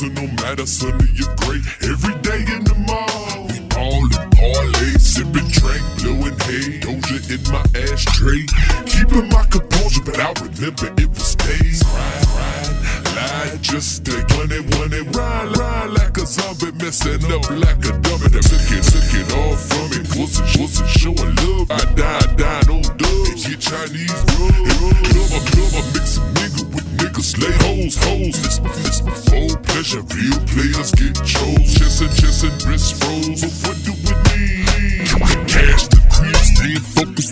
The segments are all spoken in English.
no matter sunny or gray. Every day in the mall, we ballin', parlay, sippin' drink, blowin' hay, Doja in my ashtray. Keeping my composure, but I remember it was days. Ride, ride, lie, just stay. Money, money, ride, ride like a zombie, messing up like a dummy. That took it, took it all from me. Wasn't, wasn't showing love. I died, die, no dubs. Get Chinese grub. Club, a club, I mix a nigga with niggas. Slay hoes, hoes. This, this, full pleasure. Real players get chose. Chessin', chessin', wrist rolls. So what do we need? Cash the cream, stay focused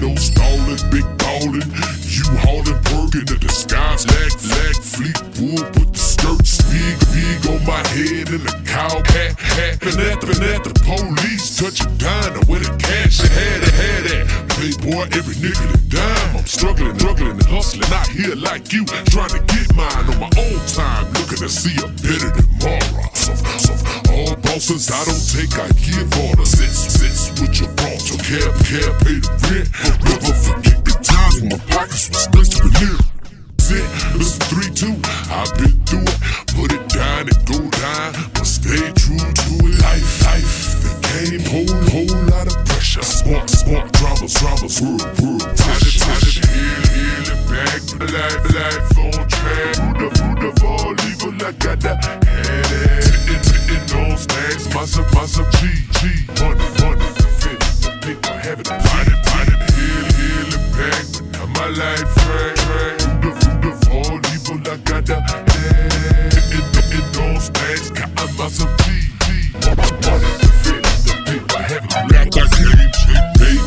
No stalling, big ballin'. You haulin' work in the. Lag, lag, fleet wool, put the skirt big, big on my head in the cow hat, hat. At the, and at the police, touch a dime with the cash. Had it, had it. Playboy, every nickel and dime. I'm struggling, struggling and hustling out here like you, trying to get mine on my own time, looking to see a better. So, so, all bosses, I don't take, I give orders. Sits, sits with your your cab, cab, pay the rent. Never forget the times when my pockets was nice to near. Sit, listen, three, two, I've been through it. Put it down and go down, but stay true to. Life, life, the game, whole, whole lot of pressure. Spark, spark, dramas, dramas, world, world. Time Sitting, sitting on stacks, got a massa, G, G. Money, money, the fit, the paper, have it. Rap like game, shape, bait.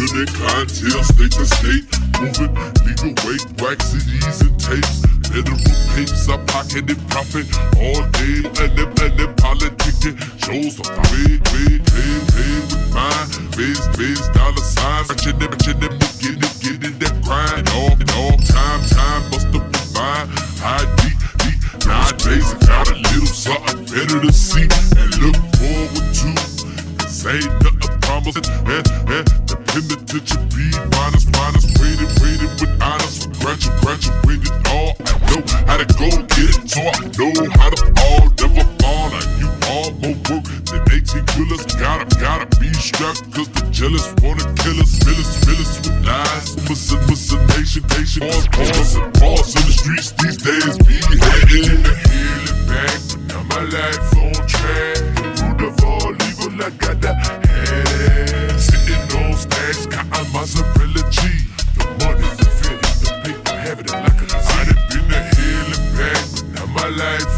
Unit clientele, state to state. Moving legal weight, wax CDs and tapes. Federal papes, I pocketed profit all day. And them, and them politicking shows I'm paid, paid, paid, paid with mine. Biz, biz, dollar signs. Watching them, watching them, get it, to see and look forward to. Cause ain't nothing promised. Eh, eh, the penitentiary be minus, minus, waited, waited with honors. Graduate, graduated all. I know how to go get it, so I know how to fall, never fall. Like you all more work than 18 wheelers. Gotta, gotta be strapped, cause the jealous wanna kill us. Fill us, fill us with lies. Missing, missing, nation, nation. Pause, pause, pause in the streets these days. Be heading to heal it back, my life on track. Root of all evil, I got the head. Sitting on stacks, a mozzarella G. The money, the fit, the paper, have it like a I done been heal it back, but now my life